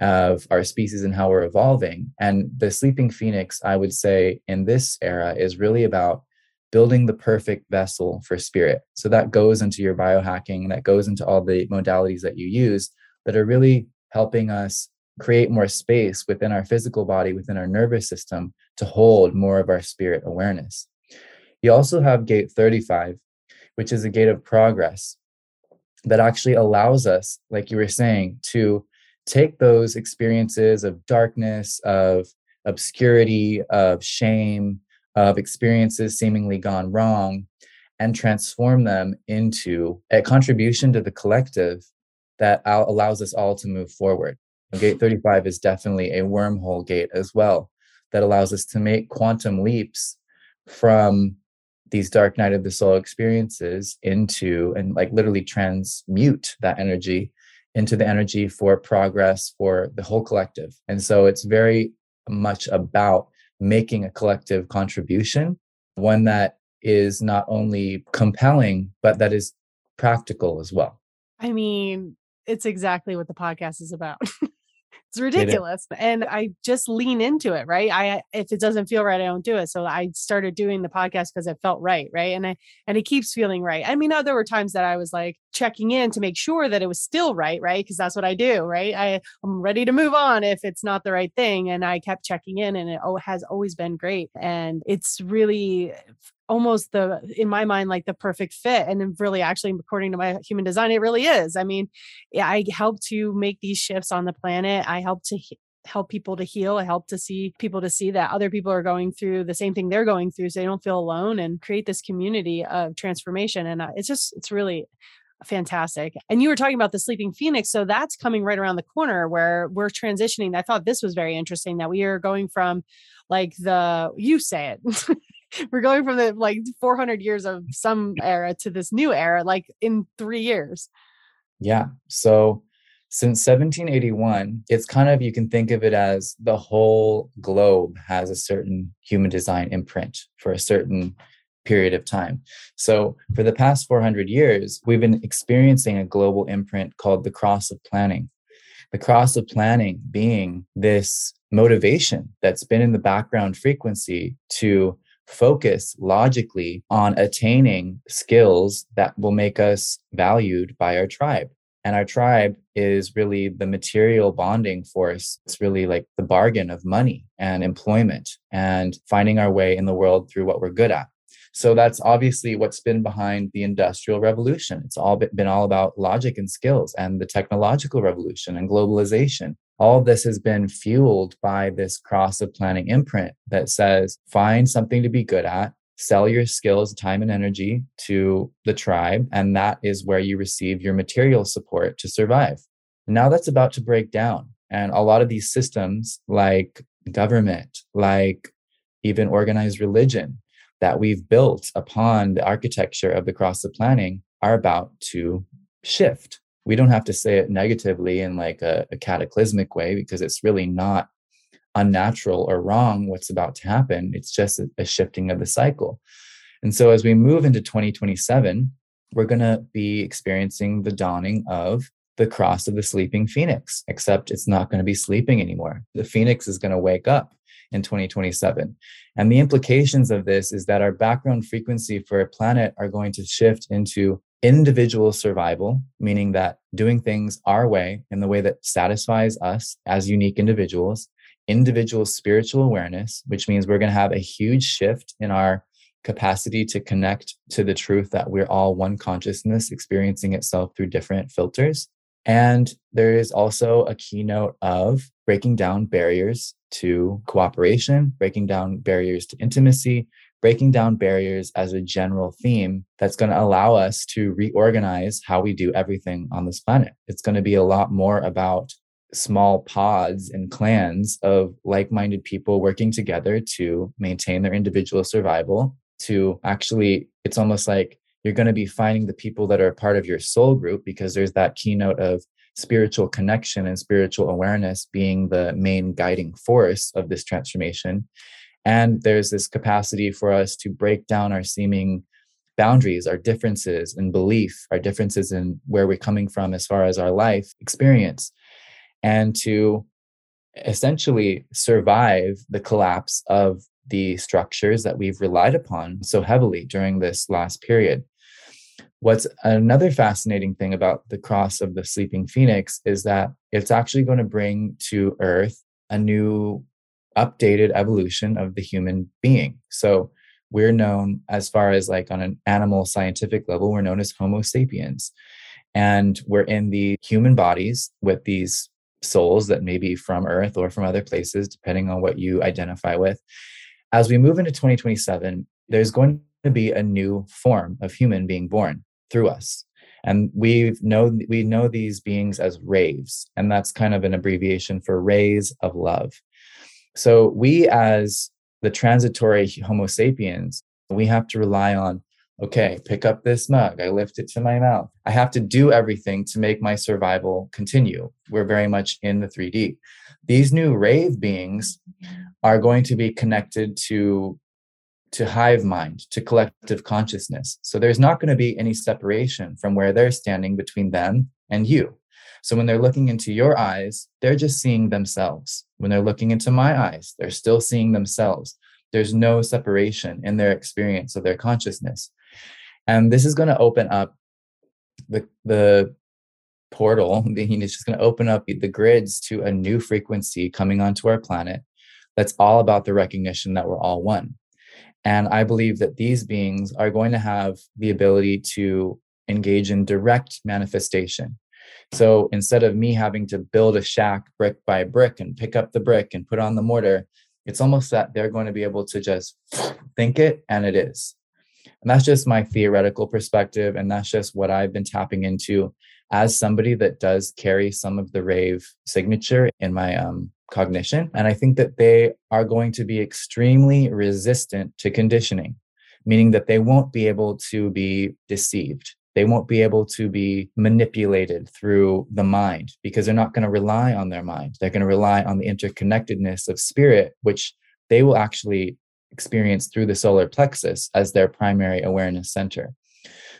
Speaker 3: of our species and how we're evolving. And the sleeping phoenix, I would say, in this era is really about building the perfect vessel for spirit. So that goes into your biohacking, that goes into all the modalities that you use that are really helping us create more space within our physical body, within our nervous system to hold more of our spirit awareness. You also have gate 35, which is a gate of progress that actually allows us, like you were saying, to take those experiences of darkness, of obscurity, of shame, of experiences seemingly gone wrong, and transform them into a contribution to the collective that allows us all to move forward. Gate 35 is definitely a wormhole gate as well that allows us to make quantum leaps from these dark night of the soul experiences into and like literally transmute that energy into the energy for progress for the whole collective. And so it's very much about making a collective contribution, one that is not only compelling, but that is practical as well.
Speaker 2: I mean, it's exactly what the podcast is about. It's ridiculous. And I just lean into it, right? I if it doesn't feel right, I don't do it. So I started doing the podcast because it felt right, right? And I and it keeps feeling right. I mean, there were times that I was like checking in to make sure that it was still right, right? Because that's what I do, right? I, I'm ready to move on if it's not the right thing. And I kept checking in and it has always been great. And it's really almost the in my mind like the perfect fit and really actually according to my human design it really is i mean i help to make these shifts on the planet i help to help people to heal i help to see people to see that other people are going through the same thing they're going through so they don't feel alone and create this community of transformation and uh, it's just it's really fantastic. And you were talking about the sleeping phoenix. So that's coming right around the corner where we're transitioning. I thought this was very interesting that we are going from like the, you say it, we're going from the like 400 years of some era to this new era like in 3 years.
Speaker 3: Yeah so since 1781 it's kind of you can think of it as the whole globe has a certain human design imprint for a certain period of time. So for the past 400 years we've been experiencing a global imprint called the cross of planning. The cross of planning being this motivation that's been in the background frequency to focus logically on attaining skills that will make us valued by our tribe. And our tribe is really the material bonding force. It's really like the bargain of money and employment and finding our way in the world through what we're good at. So that's obviously what's been behind the industrial revolution. It's all been all about logic and skills and the technological revolution and globalization all this has been fueled by this cross of planning imprint that says find something to be good at sell your skills time and energy to the tribe and that is where you receive your material support to survive now that's about to break down and a lot of these systems like government like even organized religion that we've built upon the architecture of the cross of planning are about to shift. We don't have to say it negatively in like a, a cataclysmic way because it's really not unnatural or wrong what's about to happen. It's just a, a shifting of the cycle. And so as we move into 2027, we're going to be experiencing the dawning of the cross of the sleeping phoenix, except it's not going to be sleeping anymore. The phoenix is going to wake up in 2027. And the implications of this is that our background frequency for a planet are going to shift into individual survival, meaning that doing things our way in the way that satisfies us as unique individuals, individual spiritual awareness, which means we're going to have a huge shift in our capacity to connect to the truth that we're all one consciousness experiencing itself through different filters. And there is also a keynote of breaking down barriers to cooperation, breaking down barriers to intimacy, breaking down barriers as a general theme that's going to allow us to reorganize how we do everything on this planet. It's going to be a lot more about small pods and clans of like minded people working together to maintain their individual survival. To actually, it's almost like you're going to be finding the people that are part of your soul group because there's that keynote of spiritual connection and spiritual awareness being the main guiding force of this transformation. And there's this capacity for us to break down our seeming boundaries, our differences in belief, our differences in where we're coming from as far as our life experience, and to essentially survive the collapse of the structures that we've relied upon so heavily during this last period. What's another fascinating thing about the cross of the sleeping phoenix is that it's actually going to bring to Earth a new, updated evolution of the human being. So we're known as far as like on an animal scientific level, we're known as Homo sapiens. And we're in the human bodies with these souls that may be from Earth or from other places, depending on what you identify with. As we move into 2027, there's going to be a new form of human being born through us and we know we know these beings as raves and that's kind of an abbreviation for rays of love so we as the transitory homo sapiens we have to rely on okay pick up this mug i lift it to my mouth i have to do everything to make my survival continue we're very much in the 3d these new rave beings are going to be connected to to hive mind, to collective consciousness. So there's not going to be any separation from where they're standing between them and you. So when they're looking into your eyes, they're just seeing themselves. When they're looking into my eyes, they're still seeing themselves. There's no separation in their experience of their consciousness. And this is going to open up the, the portal. It's just going to open up the grids to a new frequency coming onto our planet that's all about the recognition that we're all one. And I believe that these beings are going to have the ability to engage in direct manifestation. So instead of me having to build a shack brick by brick and pick up the brick and put on the mortar, it's almost that they're going to be able to just think it and it is. And that's just my theoretical perspective. And that's just what I've been tapping into as somebody that does carry some of the rave signature in my um, cognition. And I think that they are going to be extremely resistant to conditioning, meaning that they won't be able to be deceived. They won't be able to be manipulated through the mind because they're not going to rely on their mind. They're going to rely on the interconnectedness of spirit, which they will actually experience through the solar plexus as their primary awareness center.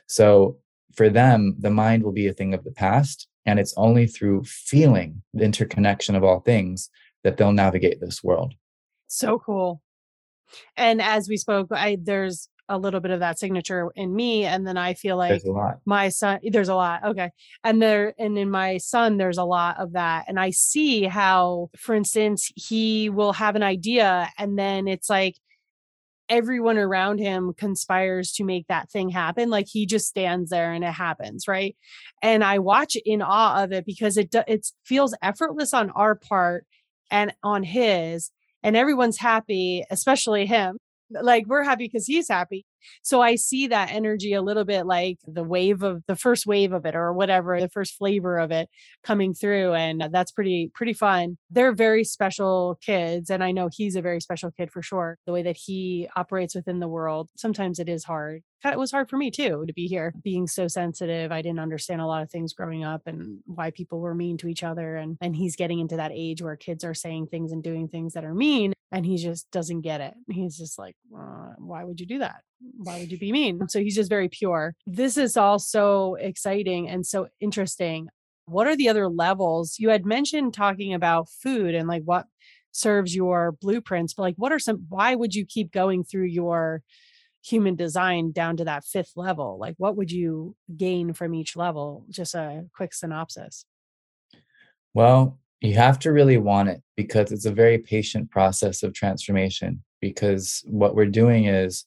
Speaker 3: So for them, the mind will be a thing of the past and it's only through feeling the interconnection of all things that they'll navigate this world.
Speaker 2: So cool. And as we spoke, I there's a little bit of that signature in me. And then I feel like my son, there's a lot. Okay. And there, and in my son, there's a lot of that. And I see how, for instance, he will have an idea and then it's like, everyone around him conspires to make that thing happen like he just stands there and it happens right and i watch in awe of it because it it feels effortless on our part and on his and everyone's happy especially him like we're happy because he's happy So I see that energy a little bit like the wave of the first wave of it or whatever, the first flavor of it coming through. And that's pretty, pretty fun. They're very special kids. And I know he's a very special kid for sure. The way that he operates within the world, sometimes it is hard it was hard for me too to be here being so sensitive. I didn't understand a lot of things growing up and why people were mean to each other and and he's getting into that age where kids are saying things and doing things that are mean and he just doesn't get it. He's just like uh, why would you do that? Why would you be mean? So he's just very pure. This is all so exciting and so interesting. What are the other levels? You had mentioned talking about food and like what serves your blueprints but like what are some why would you keep going through your human design down to that fifth level like what would you gain from each level? Just a quick synopsis.
Speaker 3: Well you have to really want it because it's a very patient process of transformation because what we're doing is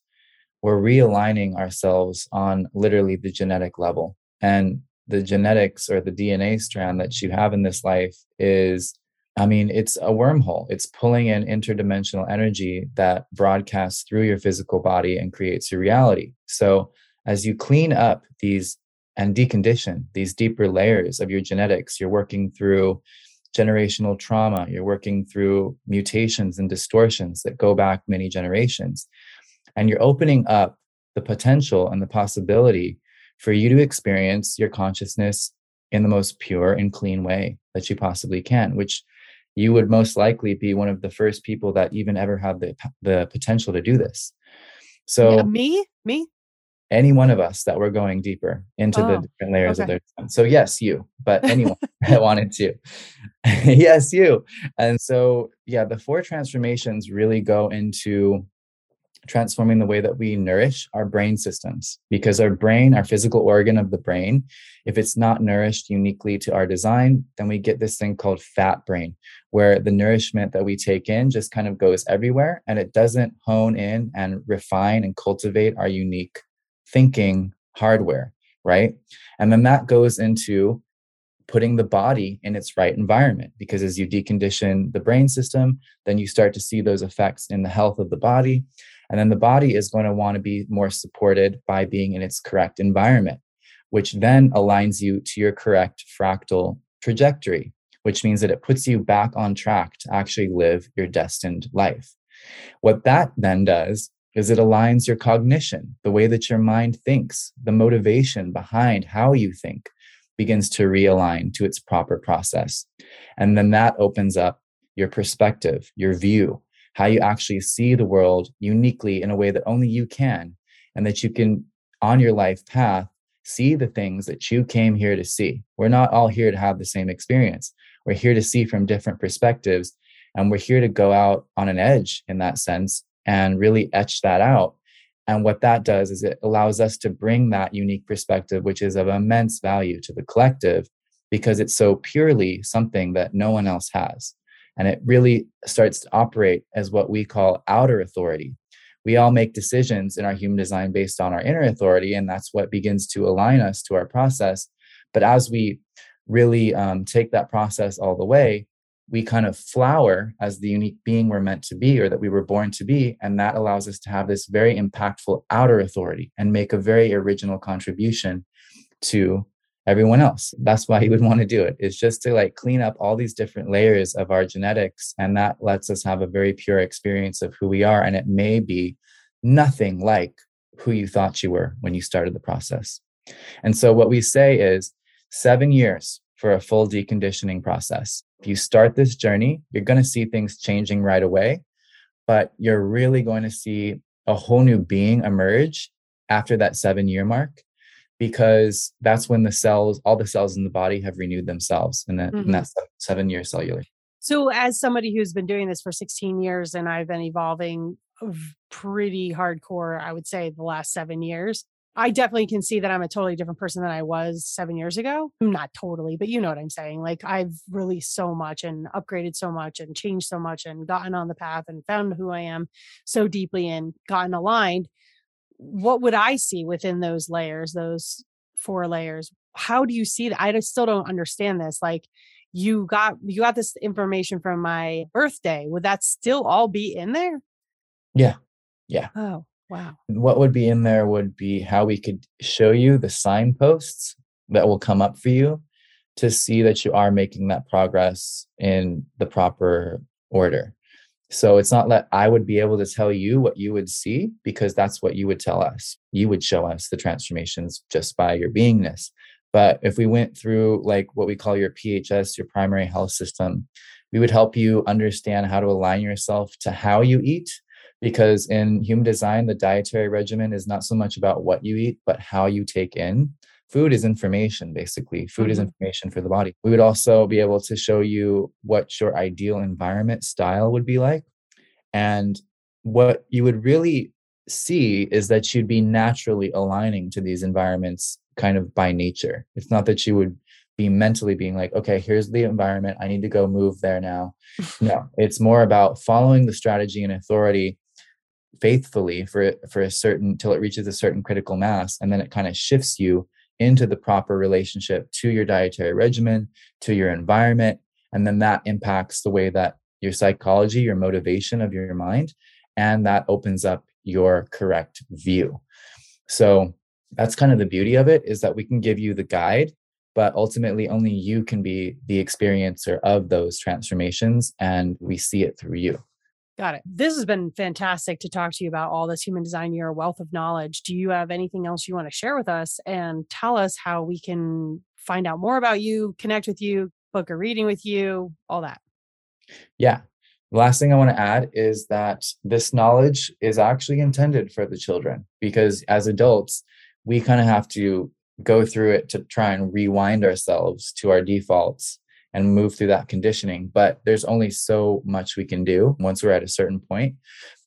Speaker 3: we're realigning ourselves on literally the genetic level. And the genetics or the dna strand that you have in this life is I mean, it's a wormhole. It's pulling in interdimensional energy that broadcasts through your physical body and creates your reality. So, as you clean up these and decondition these deeper layers of your genetics, you're working through generational trauma, you're working through mutations and distortions that go back many generations. And you're opening up the potential and the possibility for you to experience your consciousness in the most pure and clean way that you possibly can, which you would most likely be one of the first people that even ever have the the potential to do this. So
Speaker 2: yeah, me, me,
Speaker 3: any one of us that were going deeper into oh, the different layers okay. of their time. so yes you but anyone that wanted to yes you and so yeah the four transformations really go into transforming the way that we nourish our brain systems because our brain our physical organ of the brain if it's not nourished uniquely to our design then we get this thing called fat brain where the nourishment that we take in just kind of goes everywhere and it doesn't hone in and refine and cultivate our unique thinking hardware right? And then that goes into putting the body in its right environment because as you decondition the brain system then you start to see those effects in the health of the body and then the body is going to want to be more supported by being in its correct environment, which then aligns you to your correct fractal trajectory, which means that it puts you back on track to actually live your destined life. What that then does is it aligns your cognition, the way that your mind thinks, the motivation behind how you think begins to realign to its proper process. And then that opens up your perspective, your view, how you actually see the world uniquely in a way that only you can, and that you can, on your life path, see the things that you came here to see. We're not all here to have the same experience. We're here to see from different perspectives, and we're here to go out on an edge in that sense and really etch that out. And what that does is it allows us to bring that unique perspective, which is of immense value to the collective, because it's so purely something that no one else has. And it really starts to operate as what we call outer authority. We all make decisions in our human design based on our inner authority, and that's what begins to align us to our process. But as we really um, take that process all the way, we kind of flower as the unique being we're meant to be or that we were born to be. And that allows us to have this very impactful outer authority and make a very original contribution to everyone else. That's why he would want to do it. Is just to like clean up all these different layers of our genetics and that lets us have a very pure experience of who we are and it may be nothing like who you thought you were when you started the process. And so what we say is 7 years for a full deconditioning process. If you start this journey, you're going to see things changing right away, but you're really going to see a whole new being emerge after that 7 year mark because that's when the cells, all the cells in the body have renewed themselves in that, mm-hmm. in that seven year cellular.
Speaker 2: So, as somebody who's been doing this for 16 years and I've been evolving pretty hardcore, I would say the last seven years, I definitely can see that I'm a totally different person than I was seven years ago. Not totally, but you know what I'm saying. Like I've released so much and upgraded so much and changed so much and gotten on the path and found who I am so deeply and gotten aligned what would I see within those layers, those four layers? How do you see that? I just still don't understand this. Like you got you got this information from my birthday. Would that still all be in there?
Speaker 3: Yeah. Yeah.
Speaker 2: Oh, Wow.
Speaker 3: What would be in there would be how we could show you the signposts that will come up for you to see that you are making that progress in the proper order. So it's not that I would be able to tell you what you would see because that's what you would tell us. You would show us the transformations just by your beingness. But if we went through like what we call your PHS, your primary health system, we would help you understand how to align yourself to how you eat. Because in human design, the dietary regimen is not so much about what you eat, but how you take in food is information basically. Food mm-hmm. is information for the body. We would also be able to show you what your ideal environment style would be like. And what you would really see is that you'd be naturally aligning to these environments kind of by nature. It's not that you would be mentally being like okay here's the environment. I need to go move there now. No it's more about following the strategy and authority faithfully for for a certain till it reaches a certain critical mass and then it kind of shifts you into the proper relationship to your dietary regimen, to your environment. And then that impacts the way that your psychology, your motivation of your mind, and that opens up your correct view. So that's kind of the beauty of it is that we can give you the guide, but ultimately only you can be the experiencer of those transformations and we see it through you.
Speaker 2: Got it. This has been fantastic to talk to you about all this human design, your wealth of knowledge. Do you have anything else you want to share with us and tell us how we can find out more about you, connect with you, book a reading with you, all that?
Speaker 3: Yeah. The last thing I want to add is that this knowledge is actually intended for the children because as adults, we kind of have to go through it to try and rewind ourselves to our defaults and move through that conditioning. But there's only so much we can do once we're at a certain point.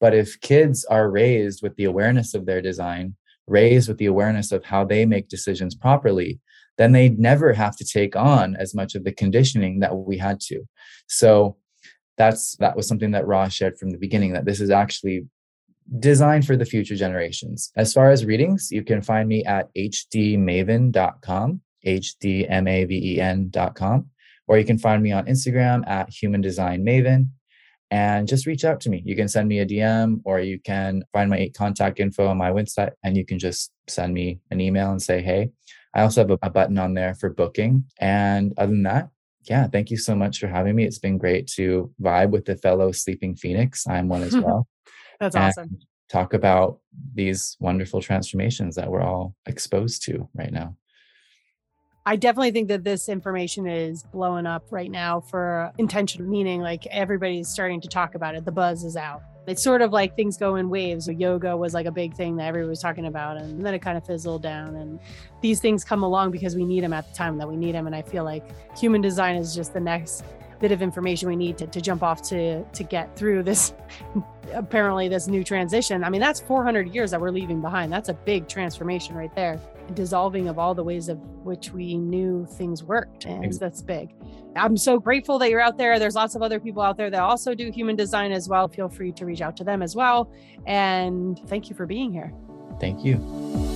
Speaker 3: But if kids are raised with the awareness of their design, raised with the awareness of how they make decisions properly, then they never have to take on as much of the conditioning that we had to. So that's that was something that Ra shared from the beginning that this is actually designed for the future generations. As far as readings, you can find me at hdmaven.com, hdmaven.com or you can find me on Instagram at Human Design Maven and just reach out to me. You can send me a DM or you can find my contact info on my website and you can just send me an email and say, hey. I also have a, a button on there for booking. And other than that, yeah, thank you so much for having me. It's been great to vibe with the fellow sleeping phoenix. I'm one as well.
Speaker 2: That's awesome.
Speaker 3: Talk about these wonderful transformations that we're all exposed to right now.
Speaker 2: I definitely think that this information is blowing up right now for intention, meaning like everybody's starting to talk about it. The buzz is out. It's sort of like things go in waves. Yoga was like a big thing that everybody was talking about, and then it kind of fizzled down. And these things come along because we need them at the time that we need them. And I feel like human design is just the next bit of information we need to, to jump off to to get through this apparently this new transition. I mean that's 400 years that we're leaving behind. That's a big transformation right there. Dissolving of all the ways of which we knew things worked and that's big. I'm so grateful that you're out there. There's lots of other people out there that also do human design as well. Feel free to reach out to them as well. And thank you for being here.
Speaker 3: Thank you